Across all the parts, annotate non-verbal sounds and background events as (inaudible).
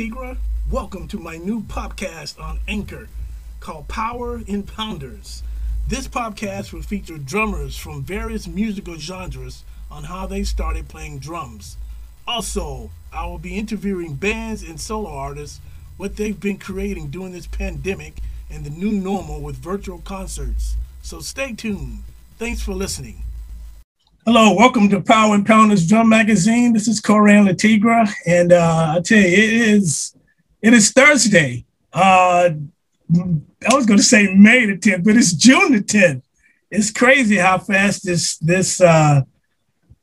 Latigra. Welcome to my new podcast on Anchor called Power in Pounders. This podcast will feature drummers from various musical genres on how they started playing drums. Also, I will be interviewing bands and solo artists what they've been creating during this pandemic and the new normal with virtual concerts. So stay tuned. Thanks for listening. Hello, welcome to Power and Pounders Drum Magazine. This is Coran Latigra, and uh, I tell you, it is it is Thursday. Uh, I was going to say May the 10th, but it's June the 10th. It's crazy how fast this this uh,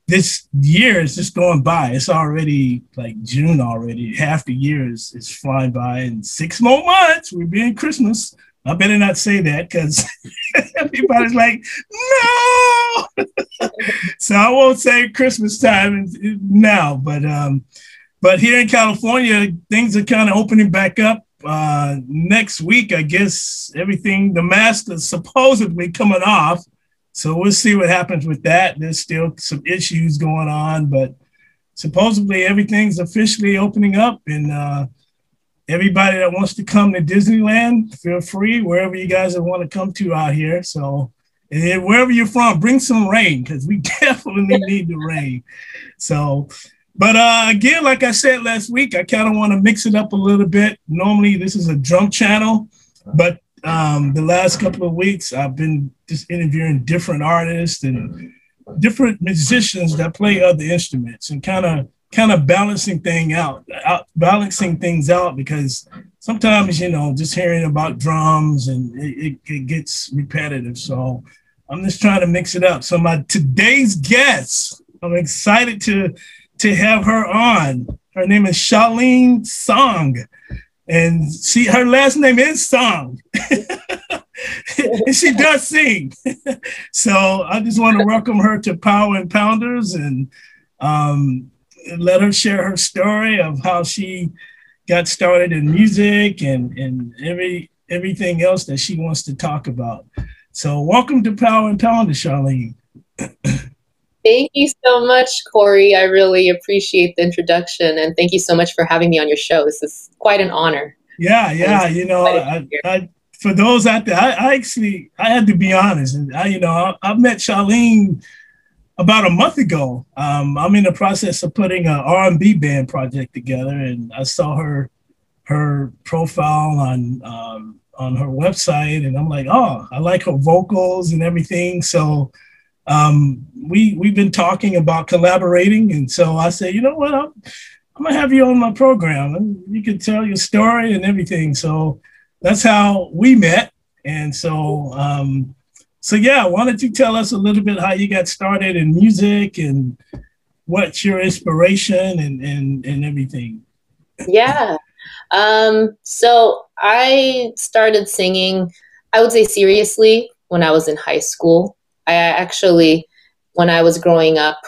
this year is just going by. It's already like June already. Half the year is, is flying by, and six more months. We'll be in Christmas. I better not say that because (laughs) everybody's like, no. (laughs) so I won't say Christmas time now, but um, but here in California, things are kind of opening back up. Uh, next week, I guess everything the mask is supposedly coming off. So we'll see what happens with that. There's still some issues going on, but supposedly everything's officially opening up and uh, everybody that wants to come to Disneyland, feel free wherever you guys want to come to out here. So, and wherever you're from, bring some rain because we (laughs) definitely need the rain. So, but uh, again, like I said last week, I kind of want to mix it up a little bit. Normally, this is a drum channel, but um, the last couple of weeks, I've been just interviewing different artists and different musicians that play other instruments and kind of kind of balancing thing out, out, balancing things out because sometimes you know just hearing about drums and it, it, gets repetitive. So I'm just trying to mix it up. So my today's guest, I'm excited to to have her on. Her name is Charlene Song, and she her last name is Song. (laughs) and she does sing. (laughs) so I just want to welcome her to Power and Pounders and um, let her share her story of how she got started in music and, and every everything else that she wants to talk about. So welcome to Power and Pounder, Charlene. (clears throat) thank you so much, Corey. I really appreciate the introduction and thank you so much for having me on your show. This is quite an honor. Yeah, yeah. You know, I, I, for those out there, I, I, actually I had to be honest, and I, you know, I, I met Charlene about a month ago. Um, I'm in the process of putting an R&B band project together, and I saw her her profile on um, on her website, and I'm like, oh, I like her vocals and everything. So um, we we've been talking about collaborating, and so I said, you know what, I'm, I'm gonna have you on my program, and you can tell your story and everything. So that's how we met, and so um, so yeah, why don't you tell us a little bit how you got started in music and what's your inspiration and and, and everything? Yeah. Um, so I started singing, I would say seriously, when I was in high school. I actually, when I was growing up,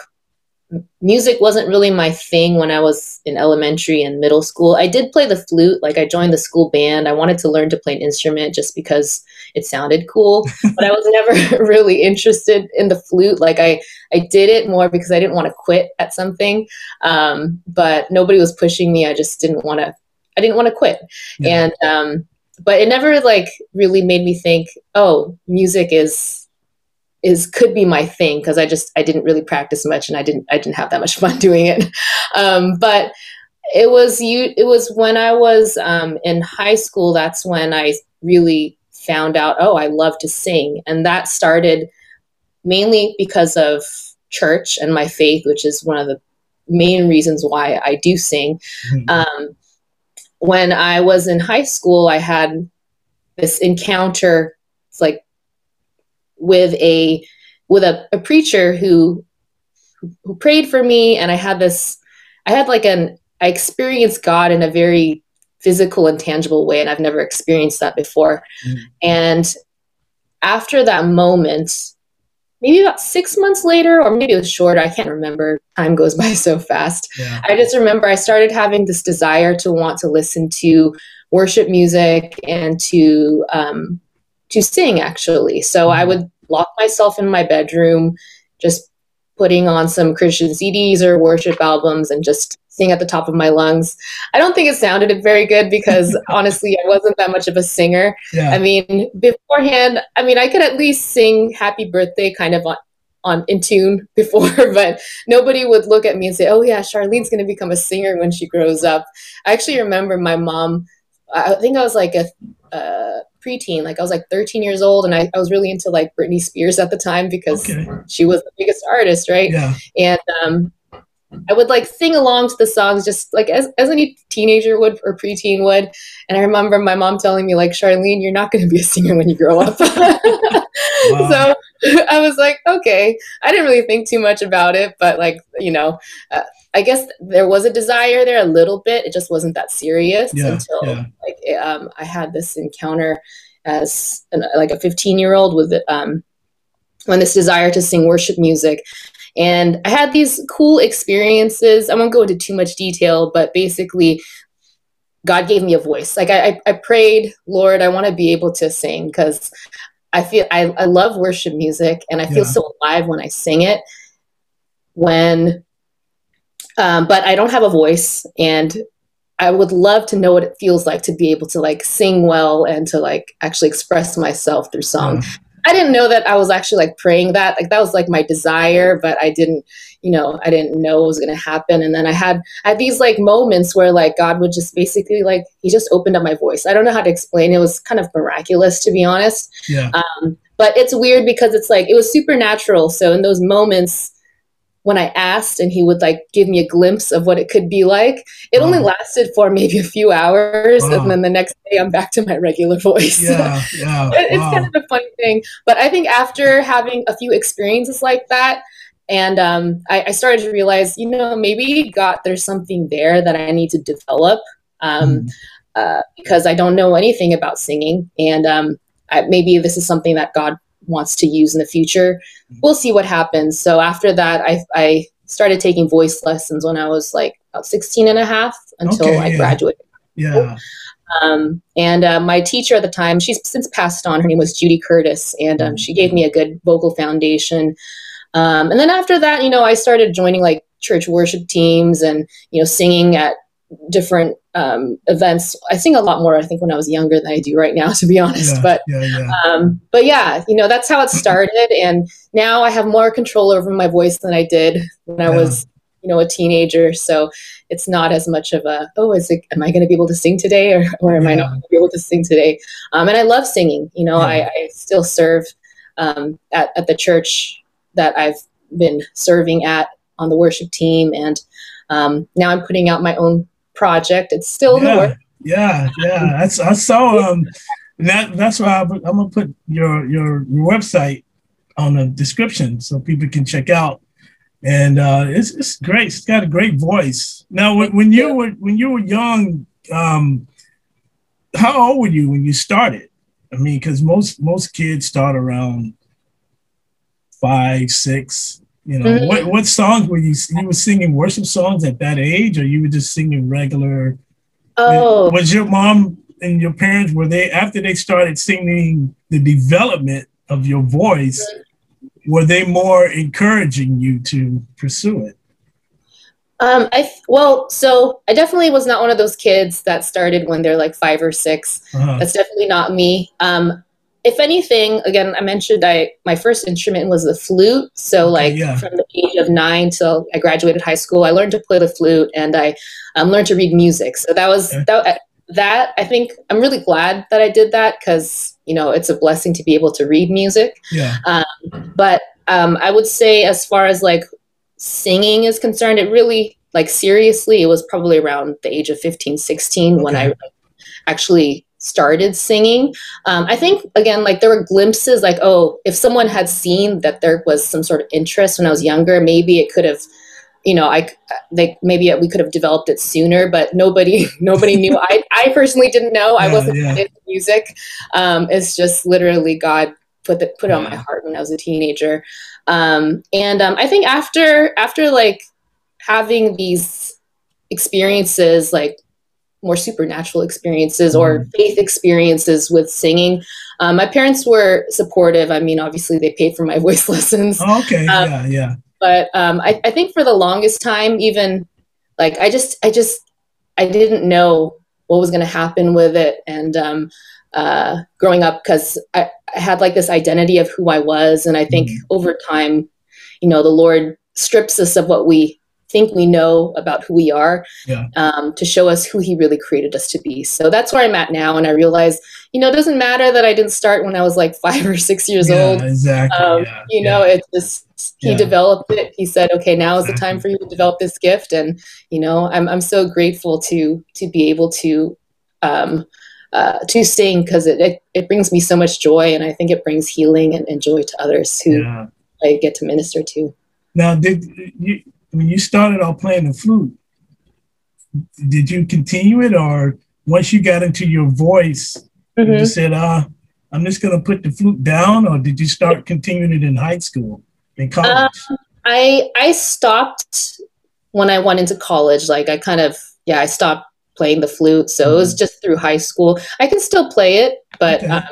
music wasn't really my thing when I was in elementary and middle school. I did play the flute, like I joined the school band. I wanted to learn to play an instrument just because it sounded cool, but I was (laughs) never (laughs) really interested in the flute. Like I, I did it more because I didn't want to quit at something. Um, but nobody was pushing me. I just didn't want to, I didn't want to quit. Yeah. And, um, but it never like really made me think, oh, music is is could be my thing because I just I didn't really practice much and I didn't I didn't have that much (laughs) fun doing it. Um, but it was you it was when I was um, in high school that's when I really found out oh I love to sing and that started mainly because of church and my faith which is one of the main reasons why I do sing. Mm-hmm. Um, when I was in high school I had this encounter it's like with a with a, a preacher who who prayed for me and i had this i had like an i experienced god in a very physical and tangible way and i've never experienced that before mm-hmm. and after that moment maybe about six months later or maybe it was shorter i can't remember time goes by so fast yeah. i just remember i started having this desire to want to listen to worship music and to um, to sing actually. So I would lock myself in my bedroom, just putting on some Christian CDs or worship albums and just sing at the top of my lungs. I don't think it sounded very good because (laughs) honestly, I wasn't that much of a singer. Yeah. I mean, beforehand, I mean, I could at least sing Happy Birthday kind of on, on in tune (laughs) before, but nobody would look at me and say, "Oh yeah, Charlene's going to become a singer when she grows up." I actually remember my mom. I think I was like a, a preteen, like I was like 13 years old, and I, I was really into like Britney Spears at the time because okay. she was the biggest artist, right? Yeah. And um, I would like sing along to the songs just like as, as any teenager would or preteen would. And I remember my mom telling me like, Charlene, you're not going to be a singer when you grow up. (laughs) So (laughs) I was like, okay, I didn't really think too much about it, but like, you know, uh, I guess there was a desire there a little bit. It just wasn't that serious yeah, until yeah. like um, I had this encounter as an, like a 15 year old with um, when this desire to sing worship music and I had these cool experiences. I won't go into too much detail, but basically, God gave me a voice. Like I, I prayed, Lord, I want to be able to sing because I feel I, I love worship music and I feel yeah. so alive when I sing it. When, um, but I don't have a voice, and I would love to know what it feels like to be able to like sing well and to like actually express myself through song. I didn't know that I was actually like praying that. Like that was like my desire, but I didn't, you know, I didn't know it was gonna happen. And then I had I had these like moments where like God would just basically like he just opened up my voice. I don't know how to explain. It was kind of miraculous to be honest. Yeah. Um, but it's weird because it's like it was supernatural. So in those moments when I asked and he would like give me a glimpse of what it could be like. It wow. only lasted for maybe a few hours wow. and then the next day I'm back to my regular (laughs) voice. Yeah, yeah, (laughs) it, it's kind of a funny thing. But I think after having a few experiences like that, and um, I, I, started to realize, you know, maybe God, there's something there that I need to develop um, mm. uh, because I don't know anything about singing. And um, I, maybe this is something that God wants to use in the future. We'll see what happens. So after that, I, I started taking voice lessons when I was like about 16 and a half until okay, I yeah. graduated. Yeah. Um, and uh, my teacher at the time, she's since passed on. Her name was Judy Curtis, and um, she gave me a good vocal foundation. Um, and then after that, you know, I started joining like church worship teams and you know singing at different um, events. I sing a lot more, I think, when I was younger than I do right now, (laughs) to be honest. Yeah, but yeah, yeah. Um, but yeah, you know, that's how it started, and now I have more control over my voice than I did when I was, you know, a teenager. So it's not as much of a oh, is it? Am I going to be able to sing today, or or am I not going to be able to sing today? Um, and I love singing. You know, I, I, still serve um, at at the church that I've been serving at on the worship team, and um, now I'm putting out my own project. It's still yeah, in the work. Yeah, yeah. That's I saw um that that's why I, am gonna put your, your your website on the description so people can check out. And uh, it's it's great. It's got a great voice. Now, when, when you were when you were young, um, how old were you when you started? I mean, because most most kids start around five, six. You know, mm-hmm. what what songs were you you were singing worship songs at that age, or you were just singing regular? Oh, was your mom and your parents were they after they started singing the development of your voice? Mm-hmm. Were they more encouraging you to pursue it? Um, I well, so I definitely was not one of those kids that started when they're like five or 6 uh-huh. That's definitely not me. Um, if anything, again, I mentioned I my first instrument was the flute. So like yeah. from the age of nine till I graduated high school, I learned to play the flute and I um, learned to read music. So that was okay. that. That I think I'm really glad that I did that because you know it's a blessing to be able to read music. Yeah. Um, but um, I would say as far as like singing is concerned, it really like seriously, it was probably around the age of 15, 16 okay. when I actually started singing. Um, I think again, like there were glimpses, like oh, if someone had seen that there was some sort of interest when I was younger, maybe it could have, you know, I like maybe we could have developed it sooner, but nobody (laughs) nobody knew. I I personally didn't know. Yeah, I wasn't yeah. into music. Um, it's just literally God put the, put it on my heart when I was a teenager. Um, and um, I think after after like having these experiences like more supernatural experiences or mm. faith experiences with singing. Um, my parents were supportive. I mean, obviously, they paid for my (laughs) voice lessons. Oh, okay, um, yeah, yeah. but um, I, I think for the longest time, even like I just, I just, I didn't know what was going to happen with it. And um, uh, growing up, because I, I, had like this identity of who I was. And I think mm-hmm. over time, you know, the Lord strips us of what we think we know about who we are yeah. um, to show us who he really created us to be. So that's where I'm at now. And I realize, you know, it doesn't matter that I didn't start when I was like (laughs) five or six years yeah, old. Exactly. Um, yeah, you know, it's just, he developed it. He said, okay, now is the time for you to develop this gift. And, you know, I'm, I'm so grateful to, to be able to, um, uh, to sing because it, it, it, brings me so much joy and I think it brings healing and, and joy to others who I get to minister to. Now, did you, when you started off playing the flute, did you continue it, or once you got into your voice, mm-hmm. you said, "Ah, uh, I'm just going to put the flute down," or did you start continuing it in high school, in college? Um, I I stopped when I went into college. Like I kind of yeah, I stopped playing the flute, so mm-hmm. it was mm-hmm. just through high school. I can still play it, but. Okay. Um,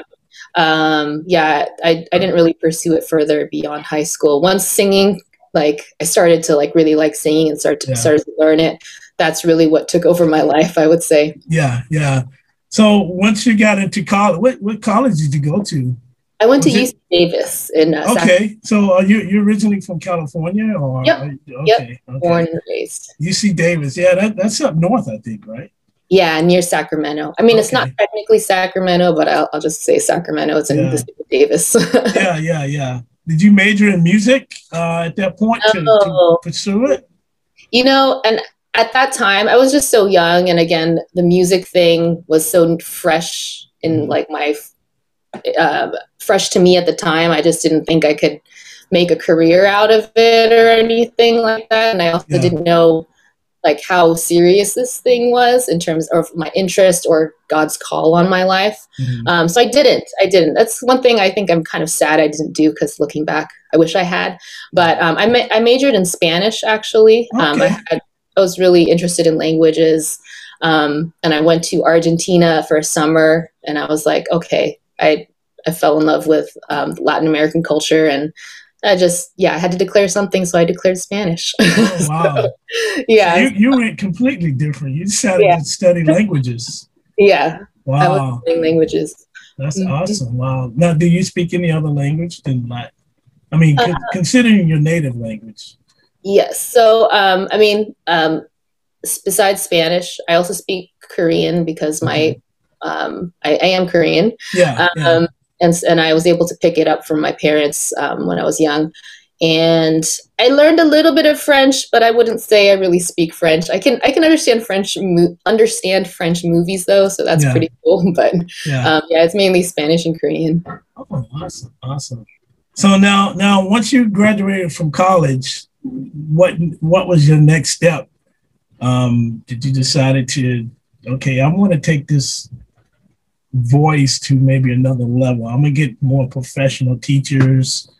um, yeah, I, I didn't really pursue it further beyond high school. Once singing like I started to like really like singing and start to yeah. started to learn it. That's really what took over my life, I would say. Yeah, yeah. So once you got into college, what, what college did you go to? I went Was to UC Davis in. Uh, okay, so are you you originally from California or? Yep. Okay, yep. Okay. Born and raised. UC Davis, yeah, that, that's up north, I think, right? Yeah, near Sacramento. I mean, okay. it's not technically Sacramento, but I'll, I'll just say Sacramento. It's in yeah. the state of Davis. (laughs) yeah, yeah, yeah. Did you major in music uh, at that point to, to oh. pursue it? You know, and at that time, I was just so young, and again, the music thing was so fresh in mm-hmm. like my uh, fresh to me at the time. I just didn't think I could make a career out of it or anything like that, and I also yeah. didn't know like how serious this thing was in terms of my interest or God's call on my life. Mm-hmm. Um, so I didn't. I didn't. That's one thing I think I'm kind of sad I didn't do because looking back, I wish I had. But um, I, ma- I majored in Spanish actually. Okay. Um, I, had, I, was really interested in languages. Um, and I went to Argentina for a summer and I was like, okay, I, I fell in love with um, Latin American culture and I just yeah, I had to declare something, so I declared Spanish. (laughs) Oh, wow. so, yeah. You, you went completely different. You decided yeah. to study languages. Yeah. Wow. I was studying languages. That's mm-hmm. awesome. Wow. Now, do you speak any other language than Latin? I mean, uh, considering your native language. Yes. So, um, I mean, um, besides Spanish, I also speak Korean because my um, I, I, am Korean. Yeah, yeah. And and I was able to pick it up from my parents um, when I was young. And I learned a little bit of French, but I wouldn't say I really speak French. I can I can understand French mo- understand French movies though, so that's yeah. pretty cool. (laughs) But yeah. Um, yeah, it's mainly Spanish and Korean. Oh, awesome, awesome. So now now once you graduated from college, what what was your next step? Um, did you decided to okay, I want to take this voice to maybe another level? I'm gonna get more professional teachers,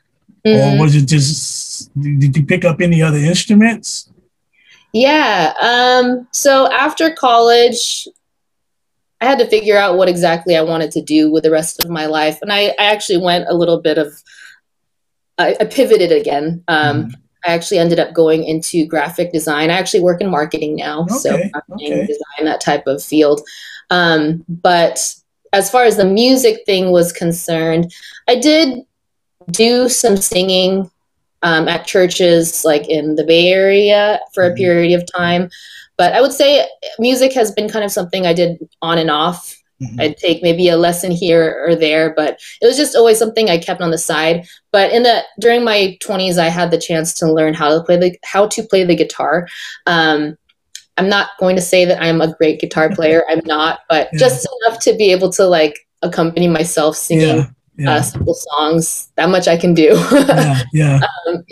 mm-hmm. or was it just did you pick up any other instruments? Yeah. Um, so after college, I had to figure out what exactly I wanted to do with the rest of my life, and I, I actually went a little bit of I, I pivoted again. Um, mm-hmm. I actually ended up going into graphic design. I actually work in marketing now, okay, so marketing, okay. design, that type of field. Um, but as far as the music thing was concerned, I did do some singing um, at churches like in the Bay Area for a mm-hmm. period of time. But I would say music has been kind of something I did on and off. Mm-hmm. I'd take maybe a lesson here or there, but it was just always something I kept on the side. But in the during my 20s, I had the chance to learn how to play the how to play the guitar. Um, I'm not going to say that I'm a great guitar player. I'm not, but yeah. just enough to be able to like accompany myself singing yeah, yeah. Uh, simple songs. That much I can do. yeah, yeah. (laughs) Um,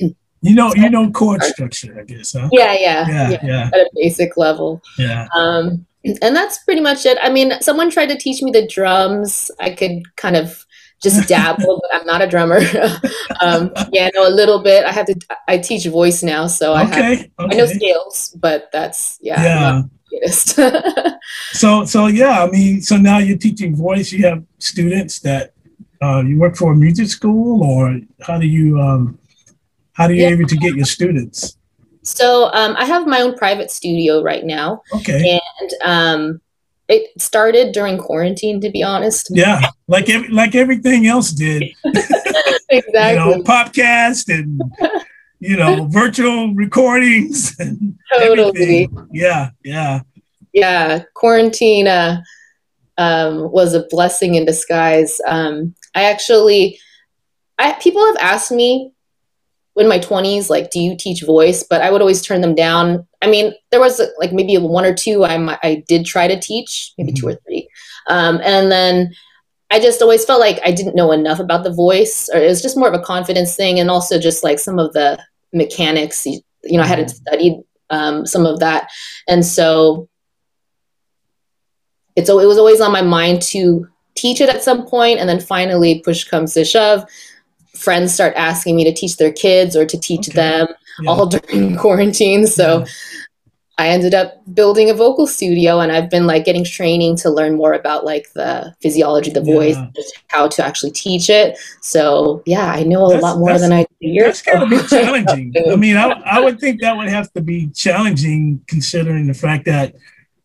you know, you know chord structure, I guess. Huh? Yeah, yeah, yeah, yeah, At a basic level. Yeah. Um, and that's pretty much it. I mean, someone tried to teach me the drums. I could kind of just dabble, but I'm not a drummer. (laughs) um, yeah, no, a little bit. I have to. I teach voice now, so I have. Okay. I know scales, but that's yeah. Yeah. (laughs) so so yeah, I mean, so now you're teaching voice. You have students that uh, you work for a music school, or how do you um, How do you yeah. able to get your students? So um, I have my own private studio right now. Okay. And um, it started during quarantine, to be honest. Yeah, like every, like everything else did. exactly. (laughs) you know, podcast and you know (laughs) virtual recordings and totally. Everything. Yeah, yeah, yeah. Quarantine uh, um, was a blessing in disguise. Um, I actually, I people have asked me in my 20s like do you teach voice but i would always turn them down i mean there was like maybe one or two i i did try to teach maybe mm-hmm. two or three um, and then i just always felt like i didn't know enough about the voice or it was just more of a confidence thing and also just like some of the mechanics you, know i hadn't mm-hmm. studied um, some of that and so it's it was always on my mind to teach it at some point and then finally push comes to shove friends start asking me to teach their kids or to teach okay. them yeah. all (laughs) during quarantine. So yeah. I ended up building a vocal studio and I've been like getting training to learn more about like the physiology of the voice, yeah. how to actually teach it. So yeah, I know a that's, lot more than I did That's going to be (laughs) challenging. I mean, I, I would think that would have to be challenging considering the fact that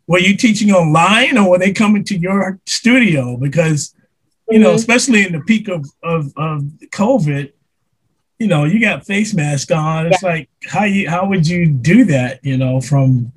were you teaching online or were they coming to your studio? Because you know, mm-hmm. especially in the peak of, of, of COVID, you know, you got face mask on. It's yeah. like how you how would you do that? You know, from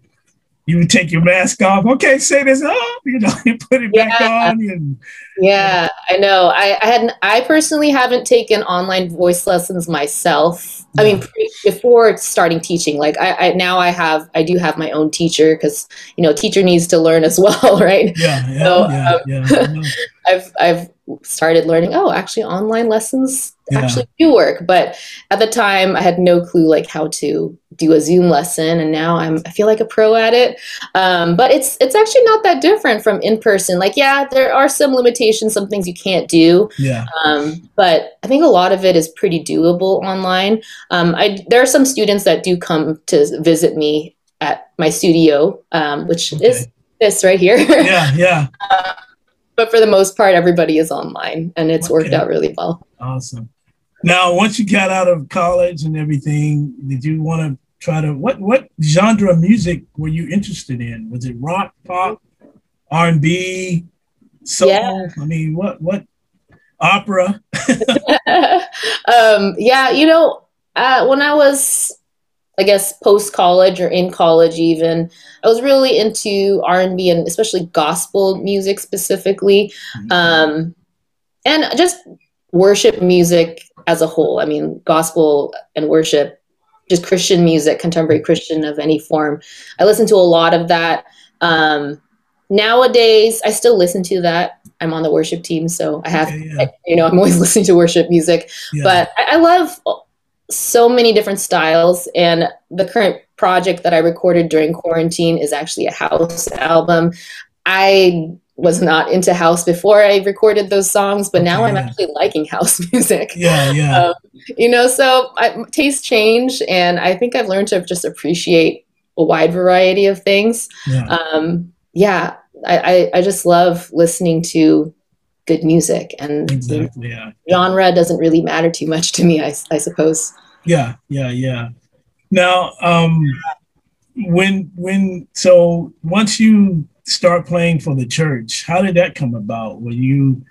you would take your mask off. Okay, say this up. You know, (laughs) you put it yeah. back on. And, yeah, I know. I, I had I personally haven't taken online voice lessons myself. I mean, pre- before starting teaching, like I, I, now I have I do have my own teacher because you know teacher needs to learn as (laughs) well, right? Yeah, yeah, so, yeah, um, yeah. (laughs) I've I've started learning. Oh, actually, online lessons yeah. actually do work. But at the time, I had no clue like how to do a Zoom lesson, and now I'm I feel like a pro at it. Um, but it's it's actually not that different from in person. Like, yeah, there are some limitations, some things you can't do. Yeah. Um, but I think a lot of it is pretty doable online. Um, I there are some students that do come to visit me at my studio, um, which okay. is this right here. yeah, yeah. (laughs) But for the most part, everybody is online, and it's okay. worked out really well. Awesome. Now, once you got out of college and everything, did you want to try to what what genre of music were you interested in? Was it rock, pop, R and B, soul? Yeah. I mean, what what opera? (laughs) (laughs) um, yeah, you know, uh, when I was I guess post college or in college even. I was really into R&B and especially gospel music specifically. Mm-hmm. um, and just worship music as a whole. I mean gospel and worship just Christian music contemporary Christian of any form. I listen to a lot of that. Um, nowadays I still listen to that. I'm on the worship team so I have yeah, yeah. you know I'm always (laughs) listening to worship music. Yeah. but I, I love so many different styles and the current project that i recorded during quarantine is actually a house album. I was not into house before i recorded those songs but now i'm actually liking house (laughs) music. Yeah yeah. Um, you know so I, taste change and i think i've learned to just appreciate a wide variety of things. Yeah, um, yeah I, I, I just love listening to good music. And exactly, yeah. genre doesn't really matter too much to me I, I suppose. Yeah yeah yeah. Now um when when so once you start playing for the church how did that come about? When you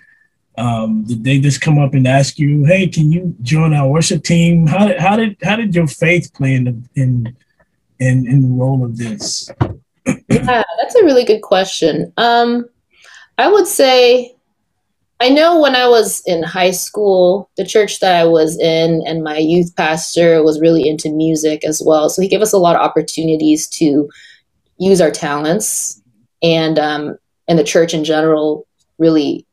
um did they just come up and ask you hey can you join our worship team? How did how did how did your faith play in the in in in the role of this? Yeah that's a really good question. Um i would say I know when I was in high school, the church that I was in and my youth pastor was really into music as well. So he gave us a lot of opportunities to use our talents and um, and the church in general really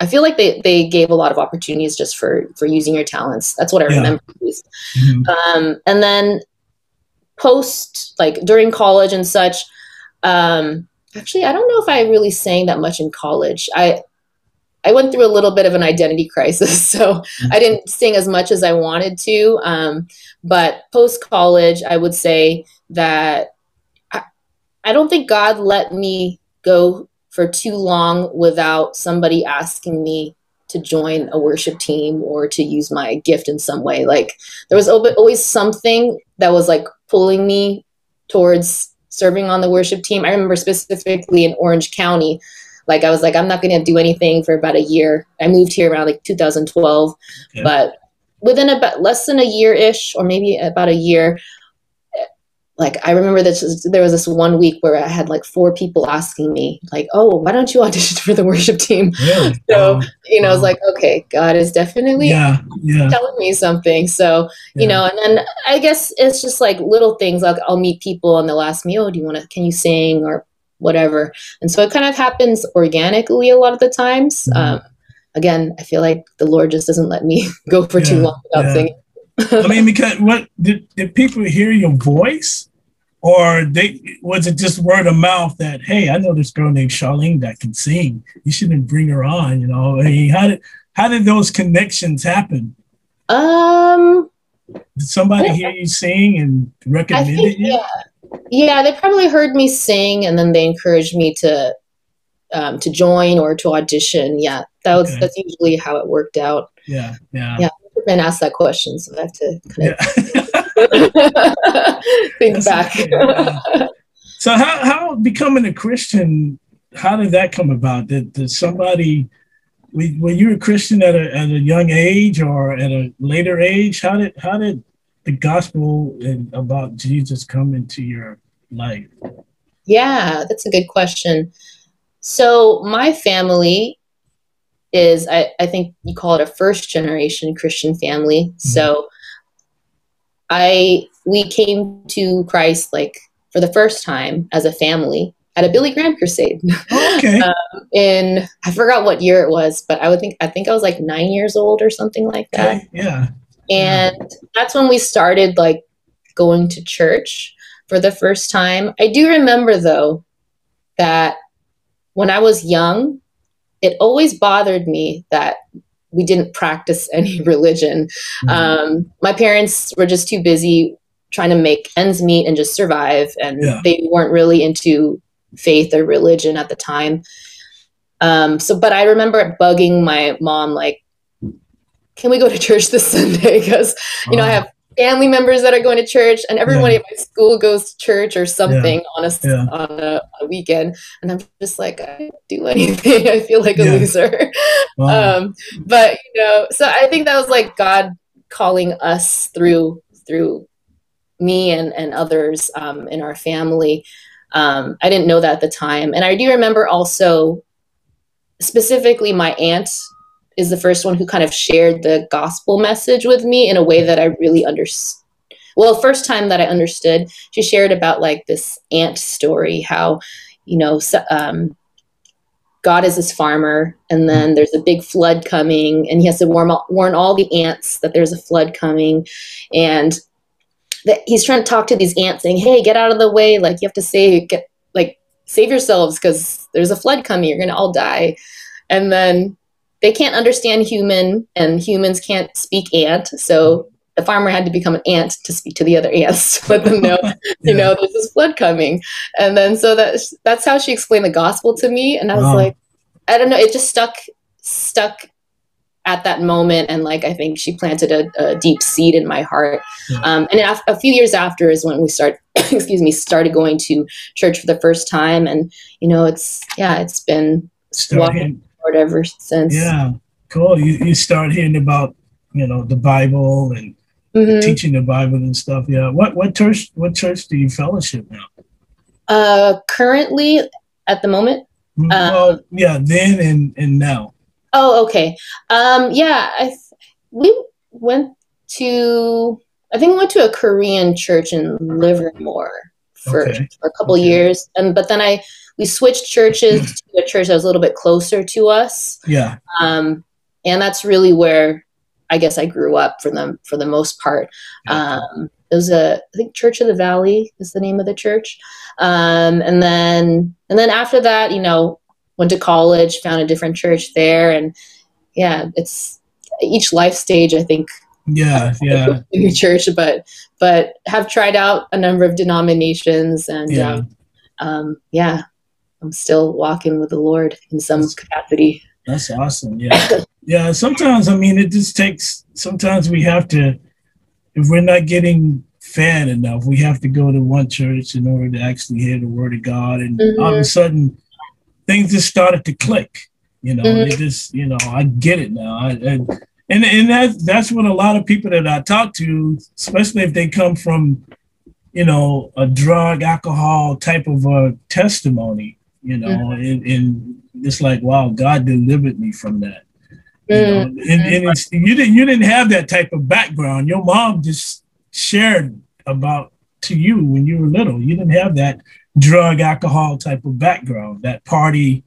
I feel like they, they gave a lot of opportunities just for for using your talents. That's what I yeah. remember. Mm-hmm. Um, and then post like during college and such, um, actually I don't know if I really sang that much in college. I I went through a little bit of an identity crisis, (laughs) so I didn't sing as much as I wanted to. Um, but post college, I would say that I, I don't think God let me go for too long without somebody asking me to join a worship team or to use my gift in some way. Like there was always something that was like pulling me towards serving on the worship team. I remember specifically in Orange County, like I was like, I'm not going to do anything for about a year. I moved here around like 2012, okay. but within about less than a year ish, or maybe about a year, like I remember that there was this one week where I had like four people asking me like, "Oh, why don't you audition (laughs) for the worship team?" Yeah. So um, you know, um, it's like, okay, God is definitely yeah, yeah. telling me something. So you know, and then I guess it's just like little things. Like I'll meet people and they'll ask me, "Oh, do you want to? Can you sing or whatever?" And so it kind of happens organically a lot of the times. Mm-hmm. Um, again, I feel like the Lord just doesn't let me (laughs) go for yeah, too long without singing. I mean, because what did, did people hear your voice, or they was it just word of mouth that hey, I know this girl named Charlene that can sing. You shouldn't bring her on. You know, I mean, how did how did those connections happen? Um, did somebody hear you sing and recommended think, you? Yeah, yeah, they probably heard me sing, and then they encouraged me to um, to join or to audition. Yeah, that was okay. that's usually how it worked out. Yeah, yeah, yeah been asked that question, so I have to kind of yeah. (laughs) (laughs) think back. so, how how becoming a Christian? How did that come about? Did, did somebody were you a Christian at a at a young age or at a later age? How did how did the gospel and about Jesus coming to your life? Yeah, that's a good question. So my family is I, I think you call it a first generation Christian family. Mm-hmm. So I we came to Christ like for the first time as a family at a Billy Graham crusade. (laughs) okay. um, in I forgot what year it was, but I would think I think I was like nine years old or something like that. Okay. Yeah. And that's when we started like going to church for the first time. I do remember though that when I was young, it always bothered me that we didn't practice (laughs) any religion. Mm-hmm. Um, my parents were just too busy trying to make ends meet and just survive, and yeah. they weren't really into faith or religion at the time. Um, so, but I remember bugging my mom, like, "Can we go to church this (laughs) Sunday?" Because you know I have family members that are going to church, and everyone yeah. at my school goes to church or something yeah. on a yeah. on a, a, weekend, and I'm just like, I do (laughs) anything. I feel like a loser. Wow. (laughs) Um, but you know, so I think that was like God calling us through through me and and others um, in our family. Um, I didn't know that at the time, and I do remember also specifically my aunt is the first one who kind of shared the gospel message with me in a way that I really understood. Well, first time that I understood, she shared about like this ant story, how, you know, um, God is this farmer, and then there's a big flood coming, and he has to warn all, warn all the ants that there's a flood coming, and that he's trying to talk to these ants, saying, "Hey, get out of the way! Like you have to save, get like save yourselves because there's a flood coming. You're gonna all die." And then they can't understand human and humans can't speak ant so the farmer had to become an ant to speak to the other ants (laughs) to let them know yeah. you know there's this flood coming and then so that's that's how she explained the gospel to me and i was wow. like i don't know it just stuck stuck at that moment and like i think she planted a, a deep seed in my heart yeah. um, and a, a few years after is when we start (coughs) excuse me started going to church for the first time and you know it's yeah it's been walking Lord ever since. Yeah, cool. You you start hearing about you know the Bible and mm-hmm. teaching the Bible and stuff. Yeah. What what church what church do you fellowship now? Uh, currently, at the moment. Mm-hmm. Well, um, yeah, then and and now. Oh, okay. Um, yeah, I we went to I think we went to a Korean church in Livermore for, okay. for a couple okay. years, and but then I we switched churches to a church that was a little bit closer to us. Yeah. Um, and that's really where I guess I grew up for them for the most part. Um, it was a I think Church of the Valley is the name of the church. Um, and then and then after that, you know, went to college, found a different church there, and yeah, it's each life stage. I think. Yeah, yeah. The church, but but have tried out a number of denominations, and yeah, um, um, yeah I'm still walking with the Lord in some capacity. That's awesome. Yeah. yeah. Sometimes, I mean, it just takes, sometimes we have to, if we're not getting fed enough, we have to go to one church in order to actually hear the word of God. And mm-hmm. all of a sudden, things just started to click. You know, mm-hmm. it just, you know, I get it now. I, and, and and that's that's what a lot of people that I talk to, especially if they come from, you know, a drug, alcohol type of a testimony, you know, mm-hmm. and, and it's like, wow, God delivered me from that. You know, mm-hmm. and, and it's, you didn't you didn't have that type of background. Your mom just shared about to you when you were little. You didn't have that drug, alcohol type of background, that party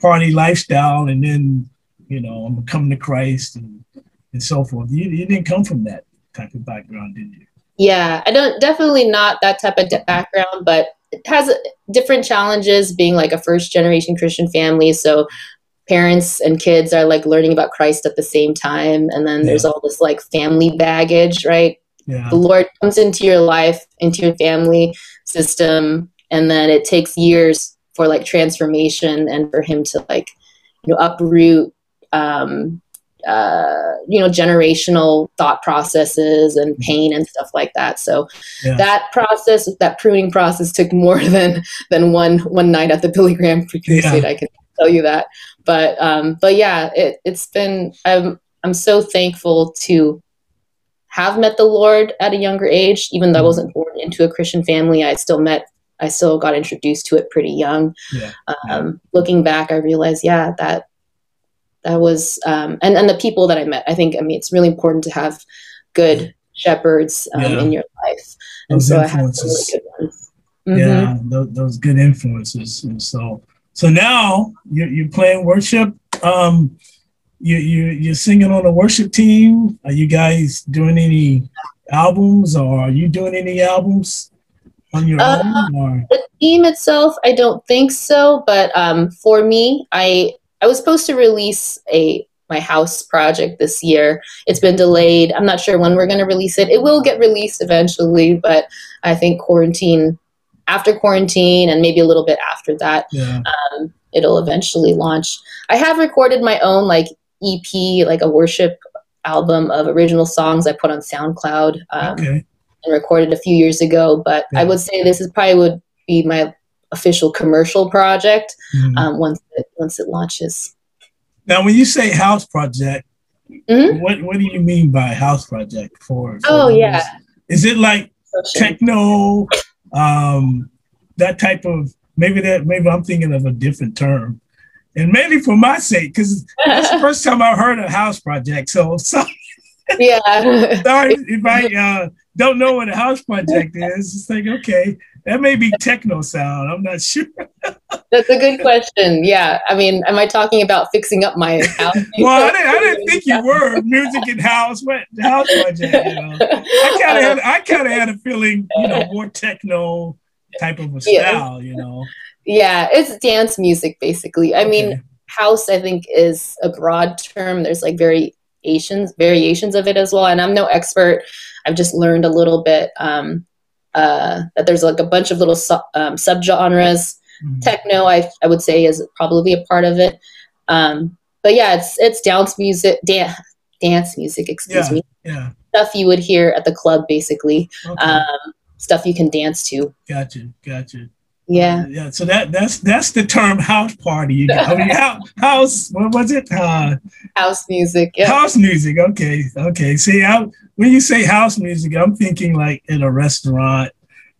party lifestyle, and then you know I'm coming to Christ and and so forth. You, you didn't come from that type of background, did you? Yeah, I don't definitely not that type of background, but has different challenges being like a first generation Christian family. So parents and kids are like learning about Christ at the same time, and then yeah. there's all this like family baggage, right? Yeah. The Lord comes into your life, into your family system, and then it takes years for like transformation and for Him to like you know uproot um, uh, you know generational thought processes and mm-hmm. pain and stuff like that so yeah. that process that pruning process took more (laughs) than than one one night at the billy graham crusade yeah. i can tell you that but um but yeah it, it's been i'm i'm so thankful to have met the lord at a younger age even though i mm-hmm. wasn't born into a christian family i still met i still got introduced to it pretty young yeah. Um, looking back i realized yeah that that was um, and and the people that I met. I think I mean it's really important to have good shepherds um, yeah. in your life, and those so influences. I had really good ones. Mm-hmm. Yeah, those, those, good influences, and so so now you're, you're playing worship. Um, you you you're singing on a worship team. Are you guys doing any albums, or are you doing any albums? on your uh, own or? the team itself i don't think so but um, for me i I was supposed to release a my house project this year. It's been delayed. I'm not sure when we're going to release it. It will get released eventually, but I think quarantine after quarantine and maybe a little bit after that, yeah. um, it'll eventually launch. I have recorded my own like EP, like a worship album of original songs I put on SoundCloud um, okay. and recorded a few years ago. But yeah. I would say this is probably would be my official commercial project mm-hmm. um, once it, once it launches. Now, when you say house project, mm-hmm. what what do you mean by house project for? oh yeah, is it like techno, um, that type of maybe that maybe I'm thinking of a different term, and maybe for my sake because that's (laughs) the first time I heard a house project. So (laughs) sorry. Yeah. sorry if I (laughs) uh, don't know what a house project is. It's like okay, that may be techno sound. I'm not sure. (laughs) That's a good question. Yeah, I mean, am I talking about fixing up my house? (laughs) well, I didn't, I didn't think you were music and house. What house project? You know, I (laughs) kind of had, I kind of had a feeling, you know, more techno type of a style. You know. Yeah, it's dance music basically. I okay. mean, house I think is a broad term. There's like variations variations of it as well, and I'm no expert. I've just learned a little bit. Um, uh, that there's like a bunch of little su- um, subgenres. Mm-hmm. Techno, I, I would say, is probably a part of it. Um, but yeah, it's it's dance music, dance dance music. Excuse yeah, me. Yeah. Stuff you would hear at the club, basically. Okay. Um, stuff you can dance to. Gotcha. Gotcha. Yeah. Uh, yeah. So that that's that's the term house party. You got. I mean, house. What was it? Uh, house music. Yeah. House music. Okay. Okay. See, I, when you say house music, I'm thinking like in a restaurant.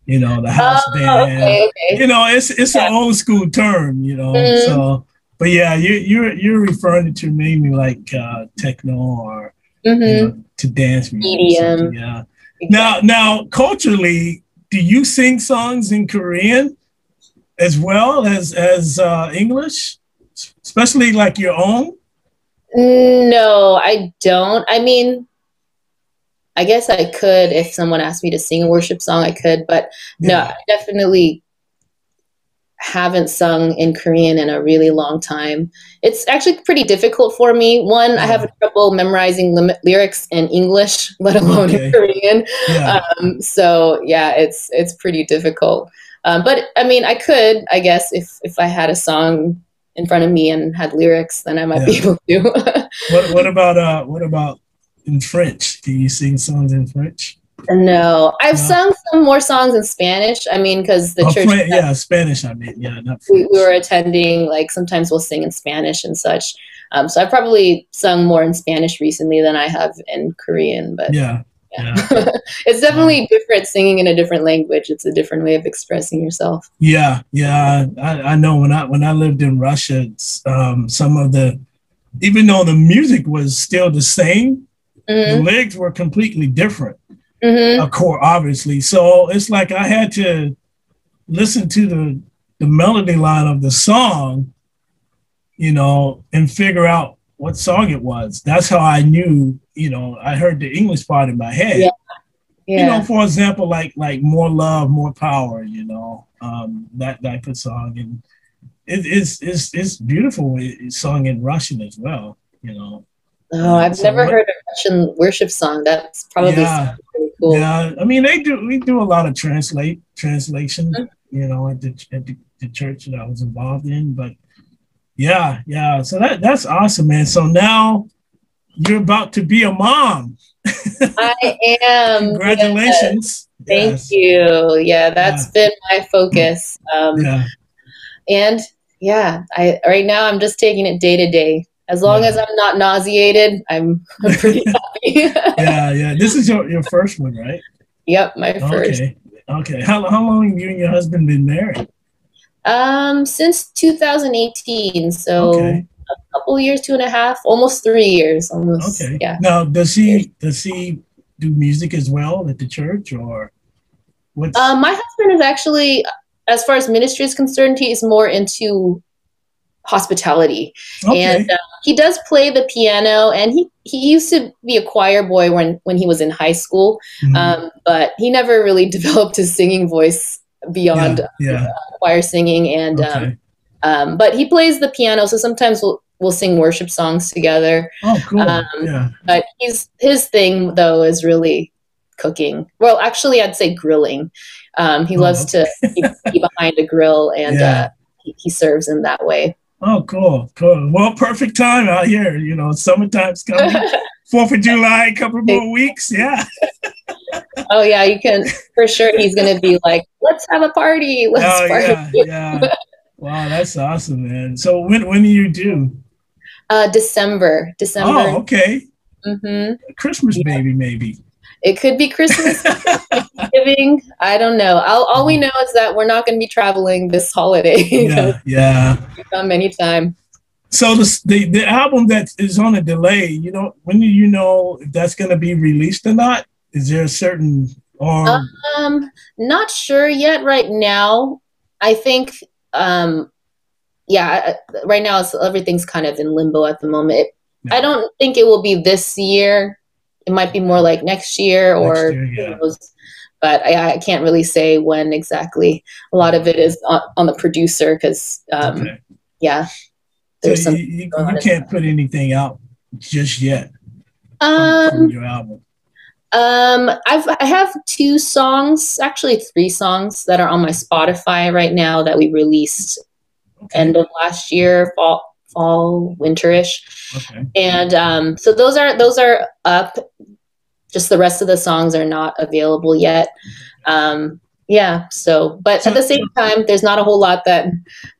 You know, the house oh, band. Okay, okay. You know, it's it's yeah. an old school term. You know, mm-hmm. so. But yeah, you you're you're referring to mainly like uh, techno or mm-hmm. you know, to dance music. EDM. Yeah. Exactly. Now, now, culturally, do you sing songs in Korean? as well as as uh, English, especially like your own? No, I don't. I mean, I guess I could if someone asked me to sing a worship song, I could, but yeah. no, I definitely haven't sung in Korean in a really long time. It's actually pretty difficult for me. One, yeah. I have trouble memorizing lim- lyrics in English, (laughs) let alone okay. in Korean. Yeah. Um, so yeah, it's it's pretty difficult. Um, but I mean, I could, I guess, if if I had a song in front of me and had lyrics, then I might be able to. (laughs) what What about uh What about in French? Do you sing songs in French? No, I've no. sung some more songs in Spanish. I mean, because the oh, church. Fran- yeah, Spanish. I mean, yeah, not we, we, were attending. Like sometimes we'll sing in Spanish and such. Um, so I've probably sung more in Spanish recently than I have in Korean. But yeah, yeah. (laughs) it's definitely different singing in a different language. It's a different way of expressing yourself. Yeah, yeah. I, I know when I when I lived in Russia, um, some of the even though the music was still the same, mm-hmm. the lyrics were completely different. Mm-hmm. Of course, obviously. So it's like I had to listen to the the melody line of the song, you know, and figure out what song it was. That's how I knew, you know, I heard the English part in my head. Yeah. Yeah. You know, for example, like like more love, more power, you know, um, that type of song. And it, it's it's it's beautiful. It's sung in Russian as well, you know. Oh, I've so never what, heard a Russian worship song. That's probably yeah, really cool. Yeah, I mean, they do. We do a lot of translate translation, mm-hmm. you know, at the at the, the church that I was involved in. But yeah, yeah. So that that's awesome, man. So now you're about to be a mom. (laughs) I am. Congratulations. Yes. Thank yes. you. Yeah, that's yeah. been my focus. Um, yeah. And yeah, I right now I'm just taking it day to day. As long yeah. as I'm not nauseated, I'm, (laughs) pretty (laughs) happy. yeah, yeah. This is your, your first one, right? Yep, my first. Okay. Okay. How, how long have you and your husband been married? Um, since 2018, so okay. a couple years, two and a half, almost three years, almost. Okay. Yeah. Now, does he does he do music as well at the church, or what? Uh, my husband is actually, as far as ministry is concerned, he is more into hospitality, okay. and uh, he does play the piano. And he he used to be a choir boy when when he was in high school, mm-hmm. um, but he never really (laughs) developed his singing voice beyond yeah, yeah. Uh, choir singing and okay. um, um, but he plays the piano so sometimes we'll we'll sing worship songs together oh cool um, yeah. but he's his thing though is really cooking well actually i'd say grilling um, he oh, loves okay. to be, behind a grill and (laughs) yeah. uh, he, he serves in that way Oh, cool, cool. Well, perfect time out here. You know, summertime's coming. (laughs) Fourth of July, a couple more weeks. Yeah. (laughs) oh yeah, you can for sure. He's gonna be like, "Let's have a party. Let's oh, party." Yeah, yeah. Wow, that's awesome, man. So when when do you do? Uh, December. December. Oh, okay. Mm-hmm. Christmas yeah. baby, maybe. It could be Christmas, Thanksgiving. I don't know. All, all we know is that we're not going to be traveling this holiday. (laughs) yeah, yeah. Come anytime. So the, the the album that is on a delay, you know, when do you know if that's going to be released or not? Is there a certain or um not sure yet right now. I think um yeah, right now it's, everything's kind of in limbo at the moment. I don't think it will be this year. It might be more like next year or next year, yeah. but I, I, can't really say when exactly. A lot of it is on, on the producer because um, okay. yeah, there's so you, you, you can't put anything out just yet um, from your album. Um, I've I have two songs, actually three songs that are on my Spotify right now that we released okay. end of last year, fall, fall, winterish, okay. and um, so those are those are up. Just the rest of the songs are not available yet. Um, yeah. So, but at the same time, there's not a whole lot that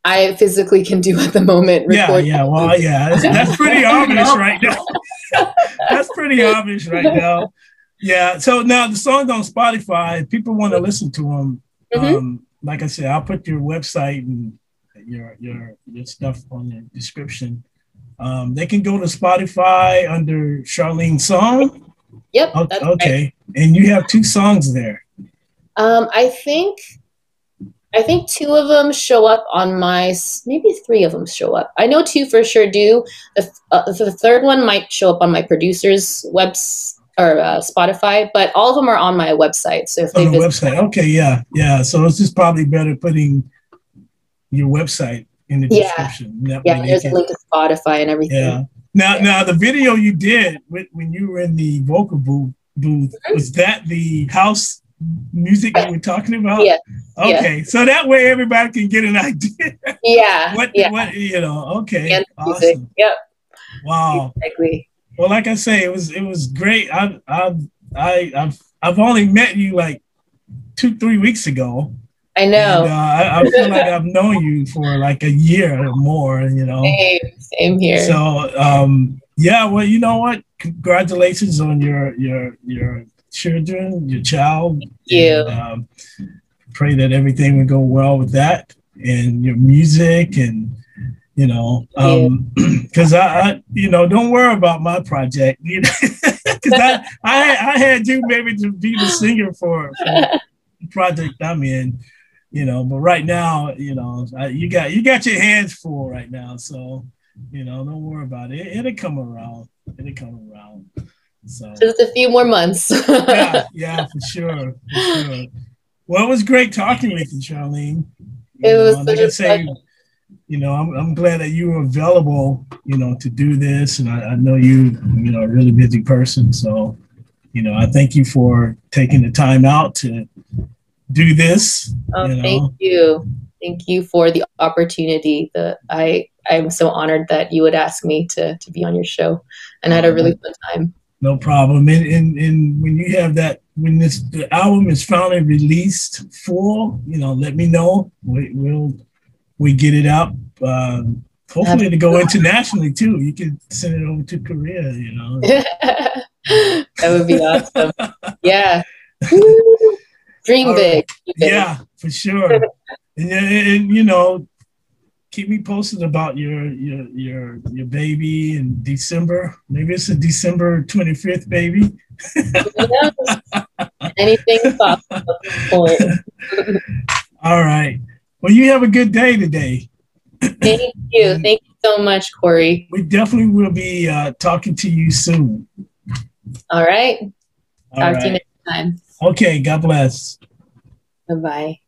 I physically can do at the moment. Yeah. Yeah. Well, yeah. That's, that's pretty (laughs) obvious right now. (laughs) that's pretty obvious right now. Yeah. So now the songs on Spotify, people want to listen to them. Mm-hmm. Um, like I said, I'll put your website and your your your stuff on the description. Um, they can go to Spotify under Charlene Song. Yep. Okay. okay. Right. And you have two songs there. Um, I think I think two of them show up on my maybe three of them show up. I know two for sure do. The, uh, the third one might show up on my producer's webs or uh, Spotify, but all of them are on my website. So if on the website, okay, yeah, yeah. So it's just probably better putting your website in the yeah. description. That yeah, there's can, a link to Spotify and everything. Yeah. Now, yeah. now the video you did when you were in the vocal booth, booth mm-hmm. was that the house music you were talking about? Yeah. Okay, yeah. so that way everybody can get an (laughs) idea. Yeah. what yeah. what you know? Okay. And awesome. music. Yep. Wow. Exactly. Well, like I say, it was it was great. I I I I've I've only met you like two three weeks ago. I know. And, uh, I, I, feel like I've known you for like a year or more. You know. Same, same here. So um, yeah, well, you know what? Congratulations on your your your children, your child. Thank you. And, um, pray that everything would go well with that and your music and you know um (clears throat) because I, I, you know don't worry about my project you know (laughs) because I, I i had you maybe to be the singer for, for the project i'm in you know but right now you know I, you got you got your hands full right now. So you know don't worry about it. It'll come around. It'll come around. So. Just a few more months. (laughs) Yeah yeah for (laughs) sure for sure. Well, it was great talking with you, Charlene. You it know, was like I say, you know, I'm, I'm glad that you were available, you know, to do this. And I, I know you, you know, a really busy person. So, you know, I thank you for taking the time out to do this. Oh, you know. thank you. Thank you for the opportunity. The I I'm so honored that you would ask me to to be on your show, and I had a really fun time. No problem. And, and and when you have that when this the album is finally released full, you know, let me know. We, will we get it out. Um, hopefully to go internationally too. You can send it over to Korea. You know, (laughs) that would be (laughs) awesome. Yeah, (laughs) dream big. Yeah, for sure. and, and, and you know, keep me posted about your your your your baby in December. Maybe it's a December twenty fifth baby. (laughs) Anything possible. All right. Well, you have a good day today. Thank you. Thank you so much, Corey. We definitely will be uh, talking to you soon. All right. All Talk right. to you next time. Okay. God bless. Bye bye.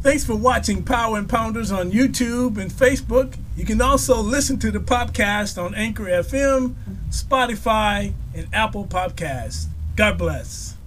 Thanks for watching Power and Pounders on YouTube and Facebook. You can also listen to the podcast on Anchor FM, Spotify, and Apple Podcasts. God bless.